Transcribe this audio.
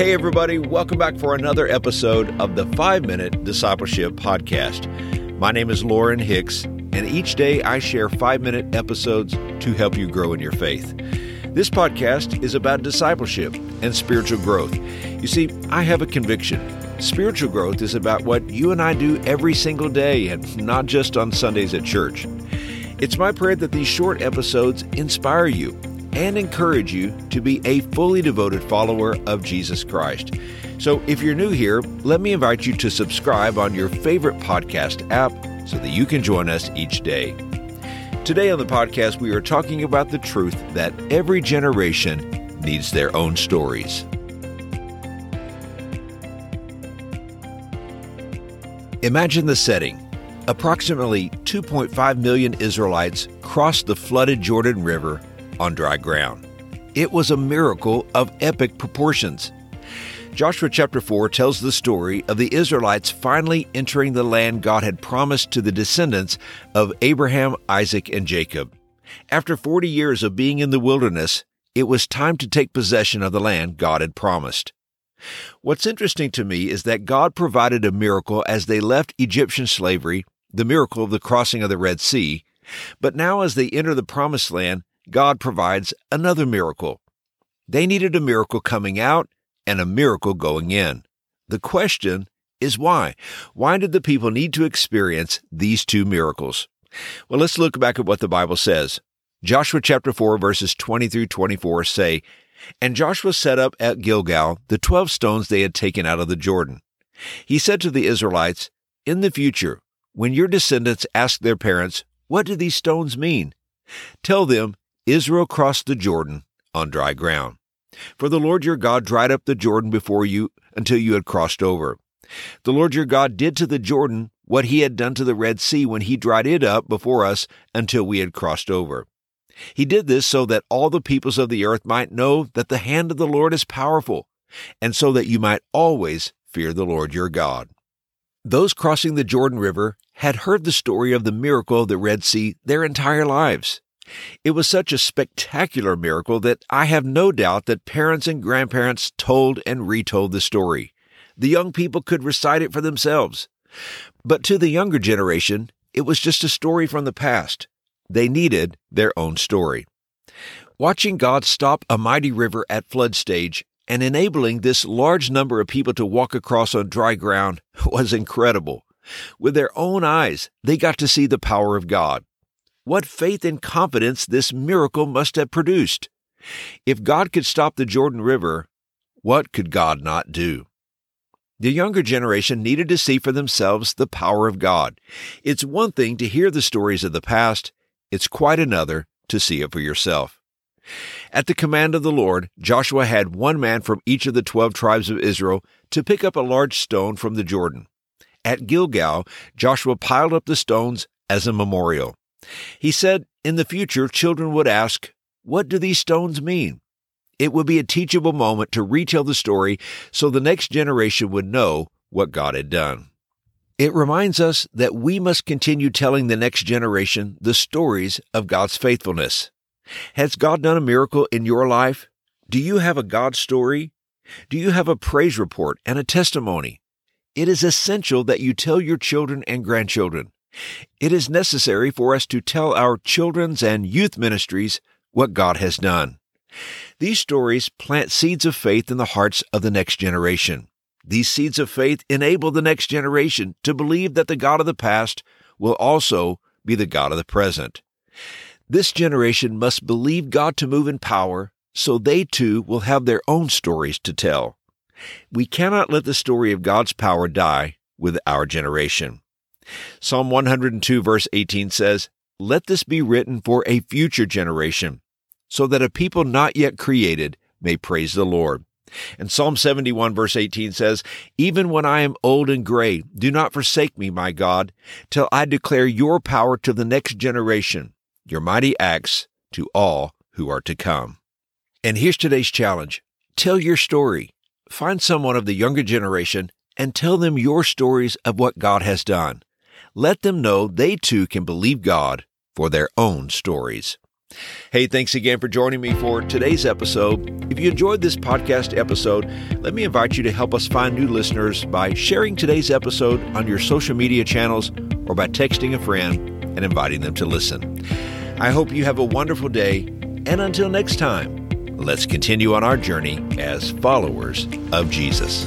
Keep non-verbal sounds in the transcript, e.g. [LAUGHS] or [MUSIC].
Hey, everybody, welcome back for another episode of the 5 Minute Discipleship Podcast. My name is Lauren Hicks, and each day I share 5 minute episodes to help you grow in your faith. This podcast is about discipleship and spiritual growth. You see, I have a conviction. Spiritual growth is about what you and I do every single day and not just on Sundays at church. It's my prayer that these short episodes inspire you and encourage you to be a fully devoted follower of Jesus Christ. So, if you're new here, let me invite you to subscribe on your favorite podcast app so that you can join us each day. Today on the podcast, we are talking about the truth that every generation needs their own stories. Imagine the setting. Approximately 2.5 million Israelites crossed the flooded Jordan River on dry ground. It was a miracle of epic proportions. Joshua chapter 4 tells the story of the Israelites finally entering the land God had promised to the descendants of Abraham, Isaac, and Jacob. After 40 years of being in the wilderness, it was time to take possession of the land God had promised. What's interesting to me is that God provided a miracle as they left Egyptian slavery, the miracle of the crossing of the Red Sea, but now as they enter the promised land, God provides another miracle. They needed a miracle coming out and a miracle going in. The question is why? Why did the people need to experience these two miracles? Well, let's look back at what the Bible says. Joshua chapter 4 verses 20 through 24 say, And Joshua set up at Gilgal the twelve stones they had taken out of the Jordan. He said to the Israelites, In the future, when your descendants ask their parents, What do these stones mean? Tell them, Israel crossed the Jordan on dry ground. For the Lord your God dried up the Jordan before you until you had crossed over. The Lord your God did to the Jordan what he had done to the Red Sea when he dried it up before us until we had crossed over. He did this so that all the peoples of the earth might know that the hand of the Lord is powerful, and so that you might always fear the Lord your God. Those crossing the Jordan River had heard the story of the miracle of the Red Sea their entire lives. It was such a spectacular miracle that I have no doubt that parents and grandparents told and retold the story. The young people could recite it for themselves. But to the younger generation, it was just a story from the past. They needed their own story. Watching God stop a mighty river at flood stage and enabling this large number of people to walk across on dry ground [LAUGHS] was incredible. With their own eyes, they got to see the power of God. What faith and confidence this miracle must have produced. If God could stop the Jordan River, what could God not do? The younger generation needed to see for themselves the power of God. It's one thing to hear the stories of the past, it's quite another to see it for yourself. At the command of the Lord, Joshua had one man from each of the twelve tribes of Israel to pick up a large stone from the Jordan. At Gilgal, Joshua piled up the stones as a memorial. He said in the future, children would ask, What do these stones mean? It would be a teachable moment to retell the story so the next generation would know what God had done. It reminds us that we must continue telling the next generation the stories of God's faithfulness. Has God done a miracle in your life? Do you have a God story? Do you have a praise report and a testimony? It is essential that you tell your children and grandchildren. It is necessary for us to tell our children's and youth ministries what God has done. These stories plant seeds of faith in the hearts of the next generation. These seeds of faith enable the next generation to believe that the God of the past will also be the God of the present. This generation must believe God to move in power so they too will have their own stories to tell. We cannot let the story of God's power die with our generation. Psalm 102, verse 18 says, Let this be written for a future generation, so that a people not yet created may praise the Lord. And Psalm 71, verse 18 says, Even when I am old and gray, do not forsake me, my God, till I declare your power to the next generation, your mighty acts to all who are to come. And here's today's challenge tell your story. Find someone of the younger generation and tell them your stories of what God has done let them know they too can believe God for their own stories. Hey, thanks again for joining me for today's episode. If you enjoyed this podcast episode, let me invite you to help us find new listeners by sharing today's episode on your social media channels or by texting a friend and inviting them to listen. I hope you have a wonderful day, and until next time, let's continue on our journey as followers of Jesus.